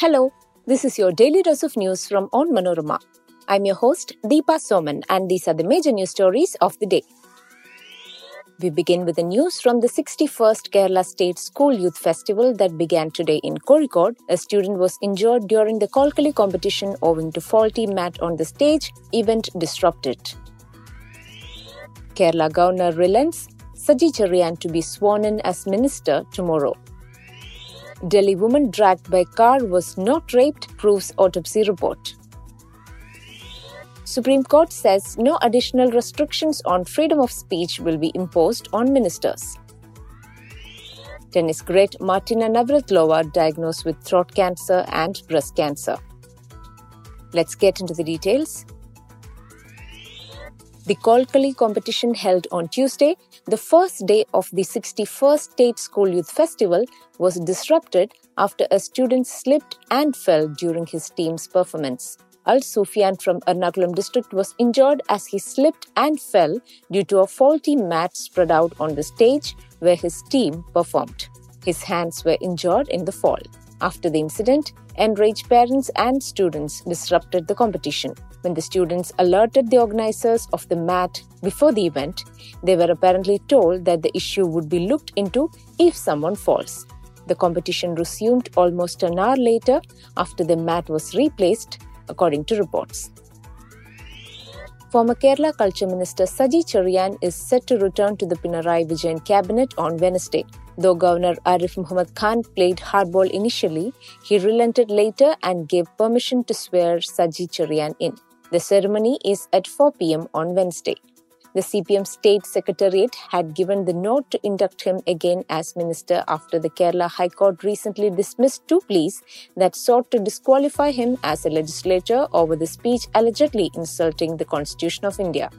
Hello, this is your daily dose of news from Onmanorama. I'm your host, Deepa Soman, and these are the major news stories of the day. We begin with the news from the 61st Kerala State School Youth Festival that began today in Kozhikode. A student was injured during the Kolkali competition owing to faulty mat on the stage. Event disrupted. Kerala Governor relents Saji Cherian to be sworn in as minister tomorrow. Delhi woman dragged by car was not raped, proves autopsy report. Supreme Court says no additional restrictions on freedom of speech will be imposed on ministers. Tennis great Martina Navratilova diagnosed with throat cancer and breast cancer. Let's get into the details. The Kolkali competition held on Tuesday, the first day of the 61st State School Youth Festival, was disrupted after a student slipped and fell during his team's performance. Al Sufyan from Ernakulam district was injured as he slipped and fell due to a faulty mat spread out on the stage where his team performed. His hands were injured in the fall. After the incident, enraged parents and students disrupted the competition. When the students alerted the organizers of the mat before the event, they were apparently told that the issue would be looked into if someone falls. The competition resumed almost an hour later after the mat was replaced, according to reports. Former Kerala Culture Minister Saji Cherian is set to return to the Pinarayi Vijayan cabinet on Wednesday. Though Governor Arif Muhammad Khan played hardball initially, he relented later and gave permission to swear Saji Cherian in. The ceremony is at 4 pm on Wednesday. The CPM State Secretariat had given the nod to induct him again as minister after the Kerala High Court recently dismissed two pleas that sought to disqualify him as a legislator over the speech allegedly insulting the Constitution of India.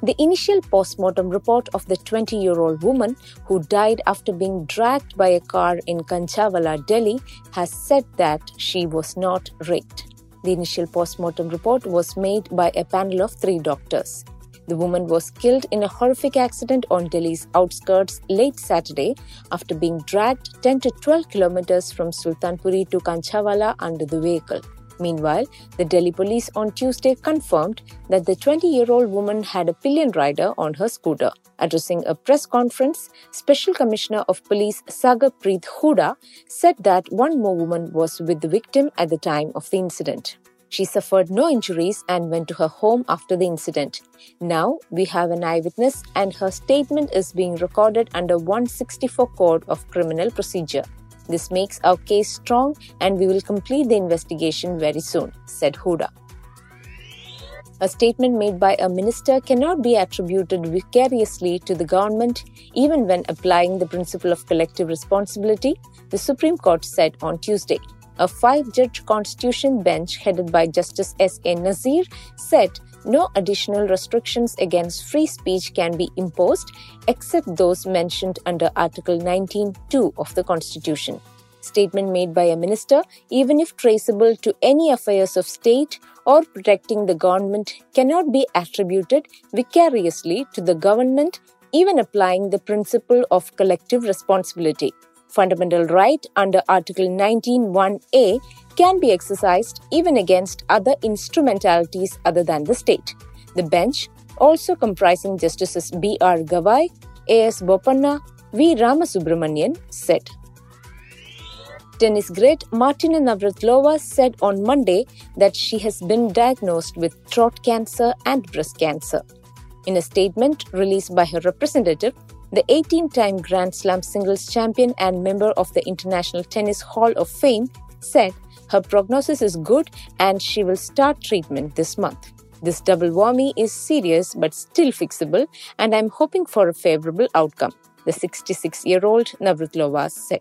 The initial post-mortem report of the 20-year-old woman who died after being dragged by a car in Kanjhawala, Delhi, has said that she was not raped. The initial post-mortem report was made by a panel of three doctors. The woman was killed in a horrific accident on Delhi's outskirts late Saturday after being dragged 10 to 12 kilometers from Sultanpuri to Kanjhawala under the vehicle. Meanwhile, the Delhi police on Tuesday confirmed that the 20 year old woman had a pillion rider on her scooter. Addressing a press conference, Special Commissioner of Police Sagar Preet Hooda said that one more woman was with the victim at the time of the incident. She suffered no injuries and went to her home after the incident. Now we have an eyewitness and her statement is being recorded under 164 Code of Criminal Procedure. This makes our case strong and we will complete the investigation very soon, said Hooda. A statement made by a minister cannot be attributed vicariously to the government even when applying the principle of collective responsibility, the Supreme Court said on Tuesday. A five judge constitution bench headed by Justice S. A. Nazeer said no additional restrictions against free speech can be imposed except those mentioned under Article 19.2 of the Constitution. Statement made by a minister, even if traceable to any affairs of state or protecting the government, cannot be attributed vicariously to the government, even applying the principle of collective responsibility. Fundamental right under Article 19.1a can be exercised even against other instrumentalities other than the state. The bench, also comprising Justices B.R. Gavai, A.S. Bopanna, V. Ramasubramanian, said. Tennis great Martina Navratilova said on Monday that she has been diagnosed with throat cancer and breast cancer. In a statement released by her representative, the 18 time Grand Slam singles champion and member of the International Tennis Hall of Fame said her prognosis is good and she will start treatment this month. This double whammy is serious but still fixable, and I'm hoping for a favorable outcome, the 66 year old Navratilova said.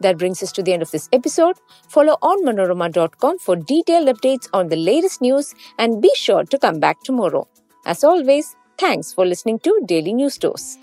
That brings us to the end of this episode. Follow onmanorama.com for detailed updates on the latest news and be sure to come back tomorrow. As always, thanks for listening to Daily News Dose.